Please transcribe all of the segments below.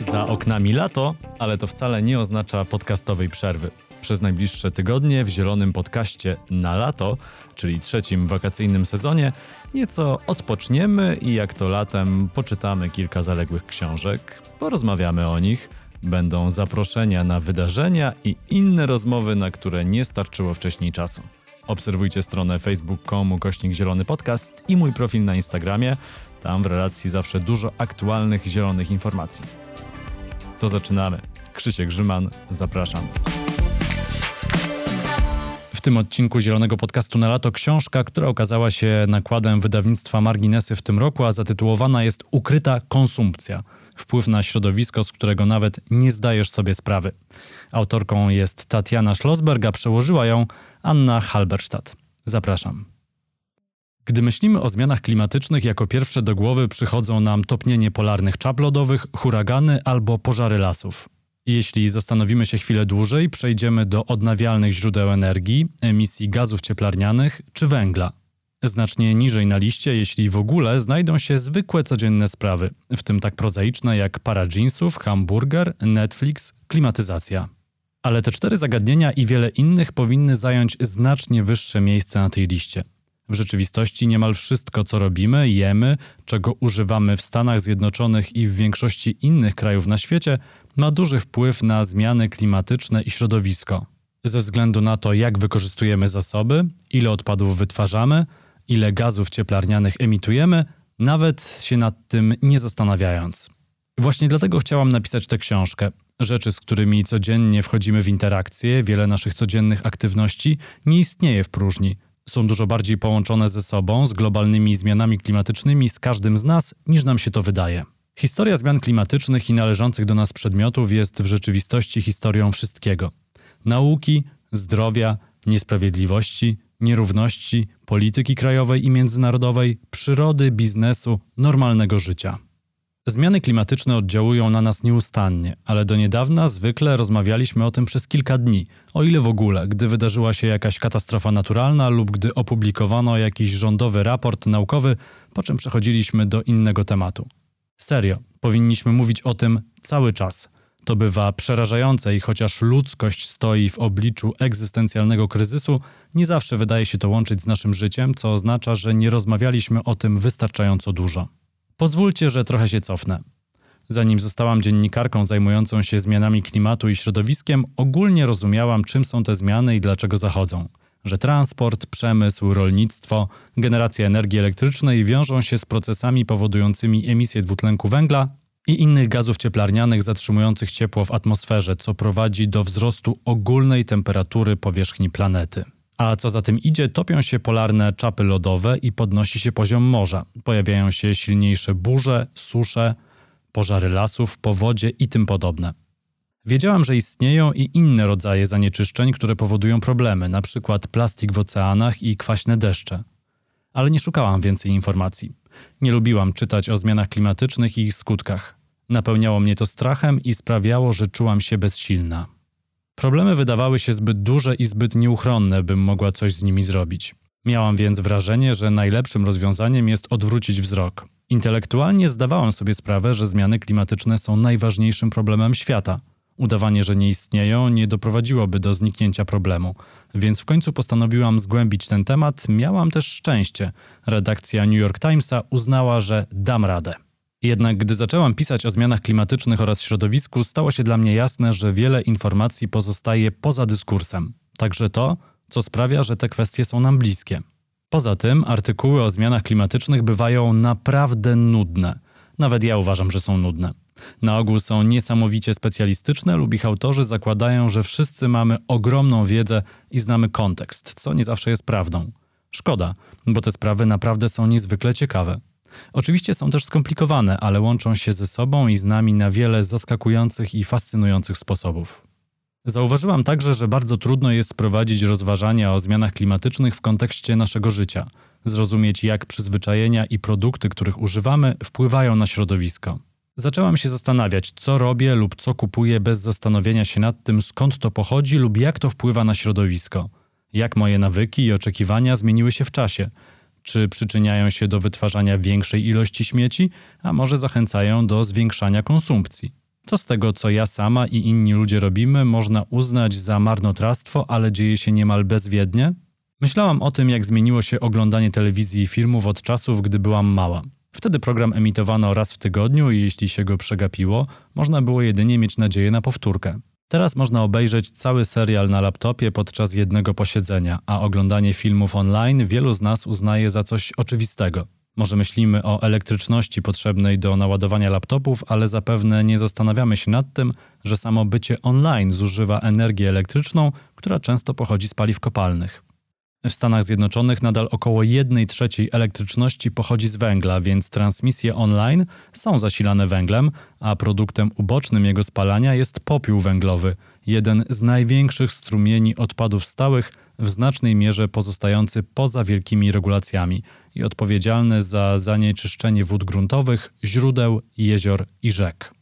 Za oknami lato, ale to wcale nie oznacza podcastowej przerwy. Przez najbliższe tygodnie w zielonym podcaście na lato, czyli trzecim wakacyjnym sezonie, nieco odpoczniemy i jak to latem poczytamy kilka zaległych książek, porozmawiamy o nich, będą zaproszenia na wydarzenia i inne rozmowy, na które nie starczyło wcześniej czasu. Obserwujcie stronę facebook.com kośnik zielony podcast i mój profil na Instagramie. Tam w relacji zawsze dużo aktualnych zielonych informacji. To zaczynamy. Krzysiek Grzyman, zapraszam. W tym odcinku Zielonego Podcastu na lato książka, która okazała się nakładem wydawnictwa Marginesy w tym roku, a zatytułowana jest Ukryta konsumpcja. Wpływ na środowisko, z którego nawet nie zdajesz sobie sprawy. Autorką jest Tatiana Schlossberg, a przełożyła ją Anna Halberstadt. Zapraszam. Gdy myślimy o zmianach klimatycznych, jako pierwsze do głowy przychodzą nam topnienie polarnych czap lodowych, huragany albo pożary lasów. Jeśli zastanowimy się chwilę dłużej, przejdziemy do odnawialnych źródeł energii, emisji gazów cieplarnianych czy węgla. Znacznie niżej na liście, jeśli w ogóle, znajdą się zwykłe codzienne sprawy, w tym tak prozaiczne jak para jeansów, hamburger, Netflix, klimatyzacja. Ale te cztery zagadnienia i wiele innych powinny zająć znacznie wyższe miejsce na tej liście. W rzeczywistości niemal wszystko, co robimy, jemy, czego używamy w Stanach Zjednoczonych i w większości innych krajów na świecie, ma duży wpływ na zmiany klimatyczne i środowisko. Ze względu na to, jak wykorzystujemy zasoby, ile odpadów wytwarzamy, ile gazów cieplarnianych emitujemy, nawet się nad tym nie zastanawiając. Właśnie dlatego chciałam napisać tę książkę. Rzeczy, z którymi codziennie wchodzimy w interakcje, wiele naszych codziennych aktywności nie istnieje w próżni są dużo bardziej połączone ze sobą, z globalnymi zmianami klimatycznymi, z każdym z nas, niż nam się to wydaje. Historia zmian klimatycznych i należących do nas przedmiotów jest w rzeczywistości historią wszystkiego: nauki, zdrowia, niesprawiedliwości, nierówności, polityki krajowej i międzynarodowej, przyrody, biznesu, normalnego życia. Zmiany klimatyczne oddziałują na nas nieustannie, ale do niedawna zwykle rozmawialiśmy o tym przez kilka dni, o ile w ogóle, gdy wydarzyła się jakaś katastrofa naturalna lub gdy opublikowano jakiś rządowy raport naukowy, po czym przechodziliśmy do innego tematu. Serio, powinniśmy mówić o tym cały czas. To bywa przerażające i chociaż ludzkość stoi w obliczu egzystencjalnego kryzysu, nie zawsze wydaje się to łączyć z naszym życiem, co oznacza, że nie rozmawialiśmy o tym wystarczająco dużo. Pozwólcie, że trochę się cofnę. Zanim zostałam dziennikarką zajmującą się zmianami klimatu i środowiskiem, ogólnie rozumiałam, czym są te zmiany i dlaczego zachodzą. Że transport, przemysł, rolnictwo, generacja energii elektrycznej wiążą się z procesami powodującymi emisję dwutlenku węgla i innych gazów cieplarnianych zatrzymujących ciepło w atmosferze, co prowadzi do wzrostu ogólnej temperatury powierzchni planety. A co za tym idzie, topią się polarne czapy lodowe i podnosi się poziom morza. Pojawiają się silniejsze burze, susze, pożary lasów, powodzie i tym podobne. Wiedziałam, że istnieją i inne rodzaje zanieczyszczeń, które powodują problemy, np. plastik w oceanach i kwaśne deszcze. Ale nie szukałam więcej informacji. Nie lubiłam czytać o zmianach klimatycznych i ich skutkach. Napełniało mnie to strachem i sprawiało, że czułam się bezsilna. Problemy wydawały się zbyt duże i zbyt nieuchronne, bym mogła coś z nimi zrobić. Miałam więc wrażenie, że najlepszym rozwiązaniem jest odwrócić wzrok. Intelektualnie zdawałam sobie sprawę, że zmiany klimatyczne są najważniejszym problemem świata. Udawanie, że nie istnieją, nie doprowadziłoby do zniknięcia problemu, więc w końcu postanowiłam zgłębić ten temat. Miałam też szczęście. Redakcja New York Timesa uznała, że dam radę. Jednak gdy zaczęłam pisać o zmianach klimatycznych oraz środowisku, stało się dla mnie jasne, że wiele informacji pozostaje poza dyskursem. Także to, co sprawia, że te kwestie są nam bliskie. Poza tym, artykuły o zmianach klimatycznych bywają naprawdę nudne. Nawet ja uważam, że są nudne. Na ogół są niesamowicie specjalistyczne lub ich autorzy zakładają, że wszyscy mamy ogromną wiedzę i znamy kontekst, co nie zawsze jest prawdą. Szkoda, bo te sprawy naprawdę są niezwykle ciekawe. Oczywiście są też skomplikowane, ale łączą się ze sobą i z nami na wiele zaskakujących i fascynujących sposobów. Zauważyłam także, że bardzo trudno jest prowadzić rozważania o zmianach klimatycznych w kontekście naszego życia, zrozumieć jak przyzwyczajenia i produkty, których używamy, wpływają na środowisko. Zaczęłam się zastanawiać, co robię lub co kupuję bez zastanowienia się nad tym, skąd to pochodzi lub jak to wpływa na środowisko. Jak moje nawyki i oczekiwania zmieniły się w czasie – Czy przyczyniają się do wytwarzania większej ilości śmieci, a może zachęcają do zwiększania konsumpcji? Co z tego, co ja sama i inni ludzie robimy, można uznać za marnotrawstwo, ale dzieje się niemal bezwiednie? Myślałam o tym, jak zmieniło się oglądanie telewizji i filmów od czasów, gdy byłam mała. Wtedy program emitowano raz w tygodniu i jeśli się go przegapiło, można było jedynie mieć nadzieję na powtórkę. Teraz można obejrzeć cały serial na laptopie podczas jednego posiedzenia, a oglądanie filmów online wielu z nas uznaje za coś oczywistego. Może myślimy o elektryczności potrzebnej do naładowania laptopów, ale zapewne nie zastanawiamy się nad tym, że samo bycie online zużywa energię elektryczną, która często pochodzi z paliw kopalnych. W Stanach Zjednoczonych nadal około 1 trzeciej elektryczności pochodzi z węgla, więc transmisje online są zasilane węglem, a produktem ubocznym jego spalania jest popiół węglowy, jeden z największych strumieni odpadów stałych, w znacznej mierze pozostający poza wielkimi regulacjami i odpowiedzialny za zanieczyszczenie wód gruntowych, źródeł, jezior i rzek.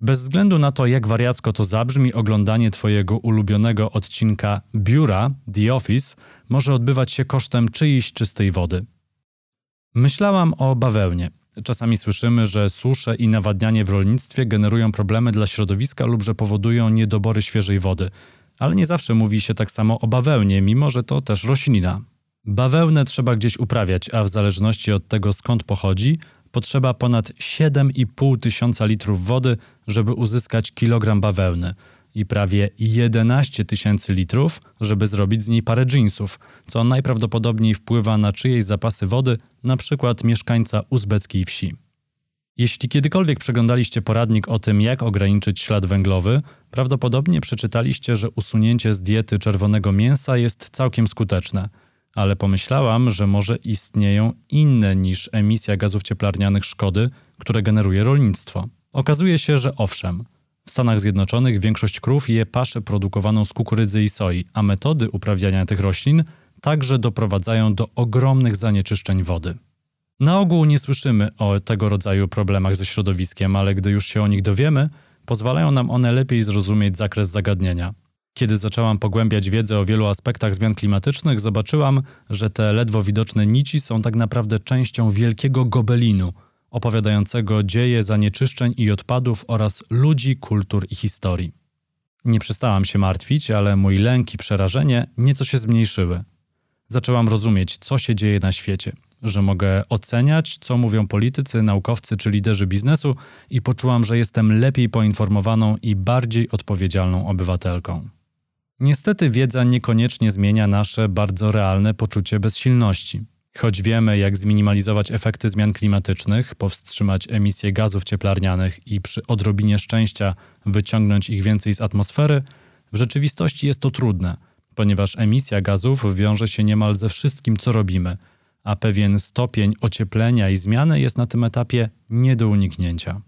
Bez względu na to, jak wariacko to zabrzmi, oglądanie Twojego ulubionego odcinka biura, The Office, może odbywać się kosztem czyjejś czystej wody. Myślałam o bawełnie. Czasami słyszymy, że susze i nawadnianie w rolnictwie generują problemy dla środowiska lub że powodują niedobory świeżej wody. Ale nie zawsze mówi się tak samo o bawełnie, mimo że to też roślina. Bawełnę trzeba gdzieś uprawiać, a w zależności od tego skąd pochodzi, potrzeba ponad 7,5 tysiąca litrów wody, żeby uzyskać kilogram bawełny i prawie 11 tysięcy litrów, żeby zrobić z niej parę jeansów, co najprawdopodobniej wpływa na czyjeś zapasy wody, na przykład mieszkańca uzbeckiej wsi. Jeśli kiedykolwiek przeglądaliście poradnik o tym, jak ograniczyć ślad węglowy, prawdopodobnie przeczytaliście, że usunięcie z diety czerwonego mięsa jest całkiem skuteczne – ale pomyślałam, że może istnieją inne niż emisja gazów cieplarnianych szkody, które generuje rolnictwo. Okazuje się, że owszem. W Stanach Zjednoczonych większość krów je paszę produkowaną z kukurydzy i soi, a metody uprawiania tych roślin także doprowadzają do ogromnych zanieczyszczeń wody. Na ogół nie słyszymy o tego rodzaju problemach ze środowiskiem, ale gdy już się o nich dowiemy, pozwalają nam one lepiej zrozumieć zakres zagadnienia. Kiedy zaczęłam pogłębiać wiedzę o wielu aspektach zmian klimatycznych, zobaczyłam, że te ledwo widoczne nici są tak naprawdę częścią wielkiego gobelinu, opowiadającego dzieje zanieczyszczeń i odpadów oraz ludzi, kultur i historii. Nie przestałam się martwić, ale mój lęk i przerażenie nieco się zmniejszyły. Zaczęłam rozumieć, co się dzieje na świecie, że mogę oceniać, co mówią politycy, naukowcy czy liderzy biznesu, i poczułam, że jestem lepiej poinformowaną i bardziej odpowiedzialną obywatelką. Niestety wiedza niekoniecznie zmienia nasze bardzo realne poczucie bezsilności. Choć wiemy, jak zminimalizować efekty zmian klimatycznych, powstrzymać emisję gazów cieplarnianych i przy odrobinie szczęścia wyciągnąć ich więcej z atmosfery, w rzeczywistości jest to trudne, ponieważ emisja gazów wiąże się niemal ze wszystkim, co robimy, a pewien stopień ocieplenia i zmiany jest na tym etapie nie do uniknięcia.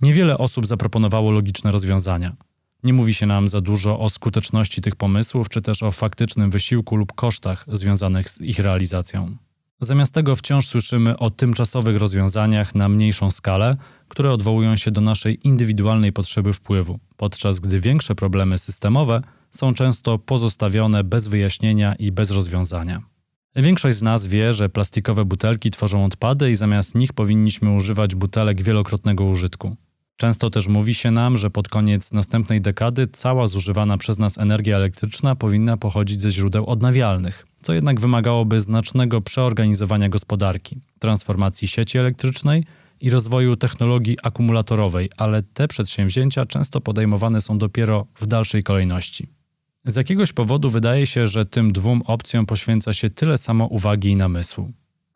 Niewiele osób zaproponowało logiczne rozwiązania. Nie mówi się nam za dużo o skuteczności tych pomysłów, czy też o faktycznym wysiłku lub kosztach związanych z ich realizacją. Zamiast tego wciąż słyszymy o tymczasowych rozwiązaniach na mniejszą skalę, które odwołują się do naszej indywidualnej potrzeby wpływu, podczas gdy większe problemy systemowe są często pozostawione bez wyjaśnienia i bez rozwiązania. Większość z nas wie, że plastikowe butelki tworzą odpady i zamiast nich powinniśmy używać butelek wielokrotnego użytku. Często też mówi się nam, że pod koniec następnej dekady cała zużywana przez nas energia elektryczna powinna pochodzić ze źródeł odnawialnych, co jednak wymagałoby znacznego przeorganizowania gospodarki, transformacji sieci elektrycznej i rozwoju technologii akumulatorowej, ale te przedsięwzięcia często podejmowane są dopiero w dalszej kolejności. Z jakiegoś powodu wydaje się, że tym dwóm opcjom poświęca się tyle samo uwagi i namysłu.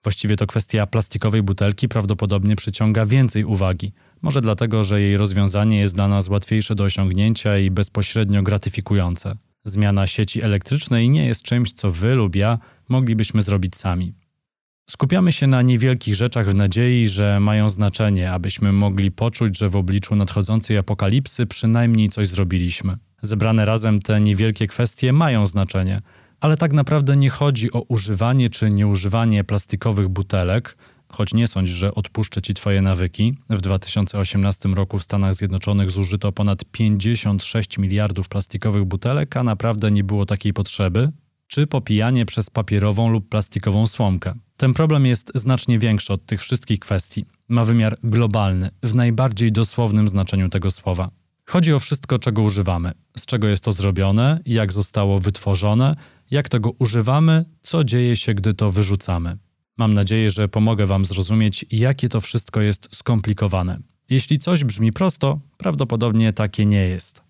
Właściwie to kwestia plastikowej butelki prawdopodobnie przyciąga więcej uwagi – może dlatego, że jej rozwiązanie jest dla nas łatwiejsze do osiągnięcia i bezpośrednio gratyfikujące. Zmiana sieci elektrycznej nie jest czymś, co wy lub ja moglibyśmy zrobić sami. Skupiamy się na niewielkich rzeczach w nadziei, że mają znaczenie, abyśmy mogli poczuć, że w obliczu nadchodzącej apokalipsy przynajmniej coś zrobiliśmy. Zebrane razem te niewielkie kwestie mają znaczenie, ale tak naprawdę nie chodzi o używanie czy nieużywanie plastikowych butelek, choć nie sądź, że odpuszczę ci twoje nawyki. W 2018 roku w Stanach Zjednoczonych zużyto ponad 56 miliardów plastikowych butelek, a naprawdę nie było takiej potrzeby. czy popijanie przez papierową lub plastikową słomkę. Ten problem jest znacznie większy od tych wszystkich kwestii. Ma wymiar globalny, w najbardziej dosłownym znaczeniu tego słowa. Chodzi o wszystko, czego używamy, z czego jest to zrobione, jak zostało wytworzone, jak tego używamy, co dzieje się, gdy to wyrzucamy. Mam nadzieję, że pomogę Wam zrozumieć, jakie to wszystko jest skomplikowane. Jeśli coś brzmi prosto, prawdopodobnie takie nie jest.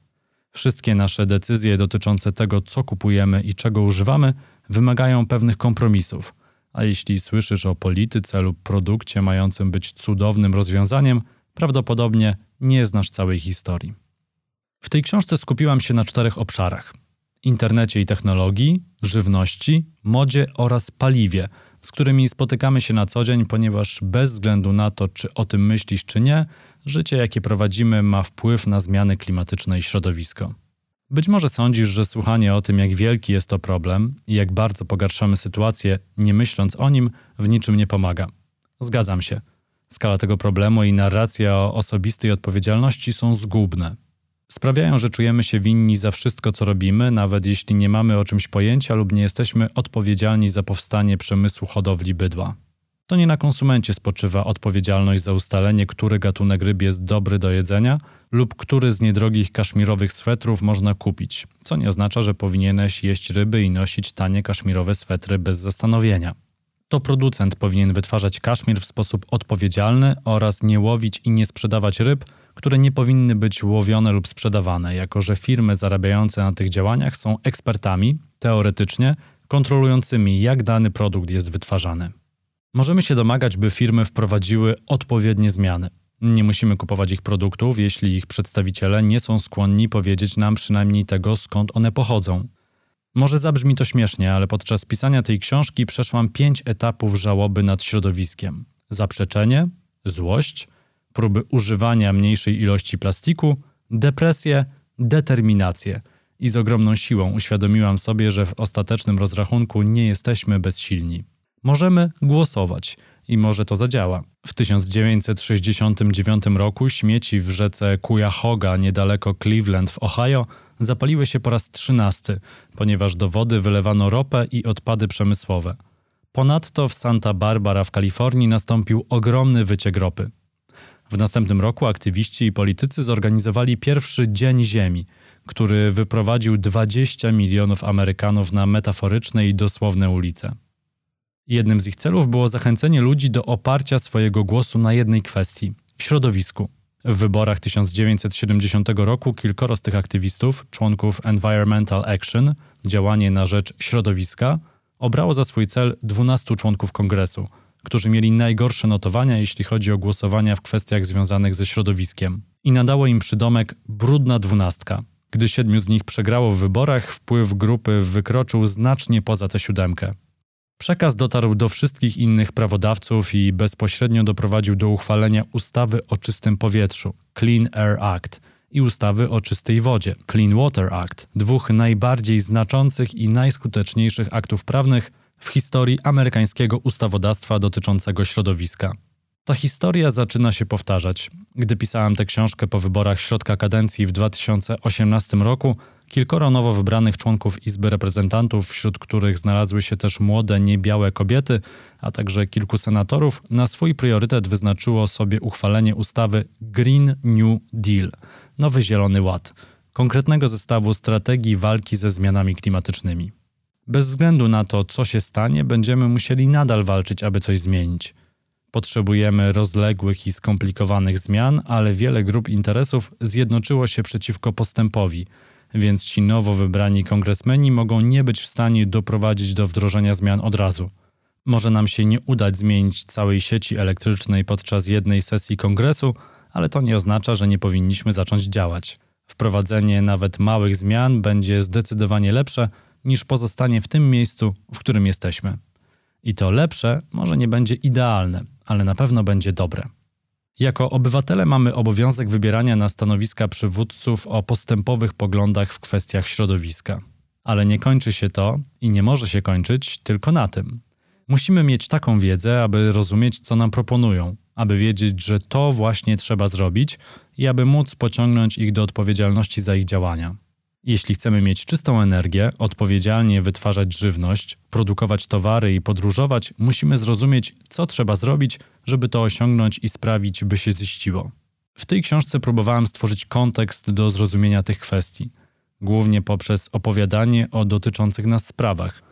Wszystkie nasze decyzje dotyczące tego, co kupujemy i czego używamy, wymagają pewnych kompromisów. A jeśli słyszysz o polityce lub produkcie mającym być cudownym rozwiązaniem, prawdopodobnie nie znasz całej historii. W tej książce skupiłam się na czterech obszarach: internecie i technologii, żywności, modzie oraz paliwie, z którymi spotykamy się na co dzień, ponieważ bez względu na to, czy o tym myślisz, czy nie, życie, jakie prowadzimy, ma wpływ na zmiany klimatyczne i środowisko. Być może sądzisz, że słuchanie o tym, jak wielki jest to problem i jak bardzo pogarszamy sytuację, nie myśląc o nim, w niczym nie pomaga. Zgadzam się. Skala tego problemu i narracja o osobistej odpowiedzialności są zgubne. Sprawiają, że czujemy się winni za wszystko, co robimy, nawet jeśli nie mamy o czymś pojęcia lub nie jesteśmy odpowiedzialni za powstanie przemysłu hodowli bydła. To nie na konsumencie spoczywa odpowiedzialność za ustalenie, który gatunek ryb jest dobry do jedzenia lub który z niedrogich kaszmirowych swetrów można kupić, co nie oznacza, że powinieneś jeść ryby i nosić tanie kaszmirowe swetry bez zastanowienia. To producent powinien wytwarzać kaszmir w sposób odpowiedzialny oraz nie łowić i nie sprzedawać ryb, które nie powinny być łowione lub sprzedawane, jako że firmy zarabiające na tych działaniach są ekspertami, teoretycznie, kontrolującymi, jak dany produkt jest wytwarzany. Możemy się domagać, by firmy wprowadziły odpowiednie zmiany. Nie musimy kupować ich produktów, jeśli ich przedstawiciele nie są skłonni powiedzieć nam przynajmniej tego, skąd one pochodzą. Może zabrzmi to śmiesznie, ale podczas pisania tej książki przeszłam pięć etapów żałoby nad środowiskiem: zaprzeczenie, złość, próby używania mniejszej ilości plastiku, depresję, determinację. I z ogromną siłą uświadomiłam sobie, że w ostatecznym rozrachunku nie jesteśmy bezsilni. Możemy głosować i może to zadziała. W 1969 roku śmieci w rzece Cuyahoga niedaleko Cleveland w Ohio zapaliły się po raz trzynasty, ponieważ do wody wylewano ropę i odpady przemysłowe. Ponadto w Santa Barbara w Kalifornii nastąpił ogromny wyciek ropy. W następnym roku aktywiści i politycy zorganizowali pierwszy Dzień Ziemi, który wyprowadził 20 milionów Amerykanów na metaforyczne i dosłowne ulice. Jednym z ich celów było zachęcenie ludzi do oparcia swojego głosu na jednej kwestii środowisku. W wyborach 1970 roku kilkoro z tych aktywistów, członków Environmental Action, działanie na rzecz środowiska, obrało za swój cel 12 członków kongresu, którzy mieli najgorsze notowania, jeśli chodzi o głosowania w kwestiach związanych ze środowiskiem. I nadało im przydomek brudna dwunastka. Gdy siedmiu z nich przegrało w wyborach, wpływ grupy wykroczył znacznie poza tę siódemkę. Przekaz dotarł do wszystkich innych prawodawców i bezpośrednio doprowadził do uchwalenia ustawy o czystym powietrzu Clean Air Act i ustawy o czystej wodzie Clean Water Act, dwóch najbardziej znaczących i najskuteczniejszych aktów prawnych w historii amerykańskiego ustawodawstwa dotyczącego środowiska. Ta historia zaczyna się powtarzać. Gdy pisałem tę książkę po wyborach środka kadencji w 2018 roku, kilkoro nowo wybranych członków Izby Reprezentantów, wśród których znalazły się też młode, niebiałe kobiety, a także kilku senatorów, na swój priorytet wyznaczyło sobie uchwalenie ustawy Green New Deal Nowy Zielony Ład konkretnego zestawu strategii walki ze zmianami klimatycznymi. Bez względu na to, co się stanie, będziemy musieli nadal walczyć, aby coś zmienić. Potrzebujemy rozległych i skomplikowanych zmian, ale wiele grup interesów zjednoczyło się przeciwko postępowi, więc ci nowo wybrani kongresmeni mogą nie być w stanie doprowadzić do wdrożenia zmian od razu. Może nam się nie udać zmienić całej sieci elektrycznej podczas jednej sesji kongresu, ale to nie oznacza, że nie powinniśmy zacząć działać. Wprowadzenie nawet małych zmian będzie zdecydowanie lepsze niż pozostanie w tym miejscu, w którym jesteśmy. I to lepsze może nie będzie idealne, ale na pewno będzie dobre. Jako obywatele mamy obowiązek wybierania na stanowiska przywódców o postępowych poglądach w kwestiach środowiska. Ale nie kończy się to i nie może się kończyć tylko na tym. Musimy mieć taką wiedzę, aby rozumieć, co nam proponują, aby wiedzieć, że to właśnie trzeba zrobić i aby móc pociągnąć ich do odpowiedzialności za ich działania. Jeśli chcemy mieć czystą energię, odpowiedzialnie wytwarzać żywność, produkować towary i podróżować, musimy zrozumieć, co trzeba zrobić, żeby to osiągnąć i sprawić, by się ziściło. W tej książce próbowałem stworzyć kontekst do zrozumienia tych kwestii, głównie poprzez opowiadanie o dotyczących nas sprawach.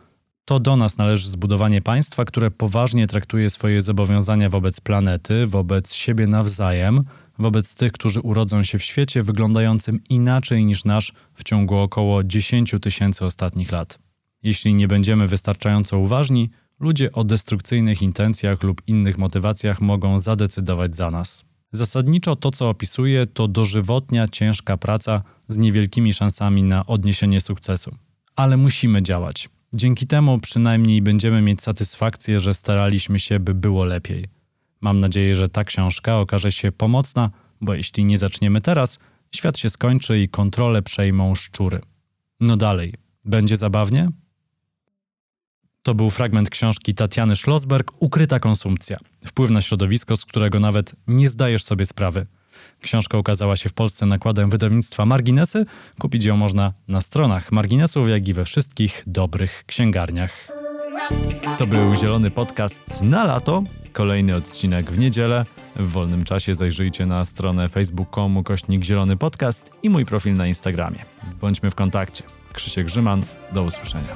To do nas należy zbudowanie państwa, które poważnie traktuje swoje zobowiązania wobec planety, wobec siebie nawzajem, wobec tych, którzy urodzą się w świecie wyglądającym inaczej niż nasz w ciągu około 10 tysięcy ostatnich lat. Jeśli nie będziemy wystarczająco uważni, ludzie o destrukcyjnych intencjach lub innych motywacjach mogą zadecydować za nas. Zasadniczo to, co opisuję, to dożywotnia, ciężka praca z niewielkimi szansami na odniesienie sukcesu. Ale musimy działać. Dzięki temu przynajmniej będziemy mieć satysfakcję, że staraliśmy się, by było lepiej. Mam nadzieję, że ta książka okaże się pomocna, bo jeśli nie zaczniemy teraz, świat się skończy i kontrolę przejmą szczury. No dalej, będzie zabawnie? To był fragment książki Tatiany Schlossberg Ukryta konsumpcja. Wpływ na środowisko, z którego nawet nie zdajesz sobie sprawy. Książka ukazała się w Polsce nakładem wydawnictwa Marginesy. Kupić ją można na stronach Marginesów, jak i we wszystkich dobrych księgarniach. To był Zielony Podcast na lato. Kolejny odcinek w niedzielę. W wolnym czasie zajrzyjcie na stronę facebook.com kośnik Zielony Podcast i mój profil na Instagramie. Bądźmy w kontakcie. Krzysiek Grzyman, do usłyszenia.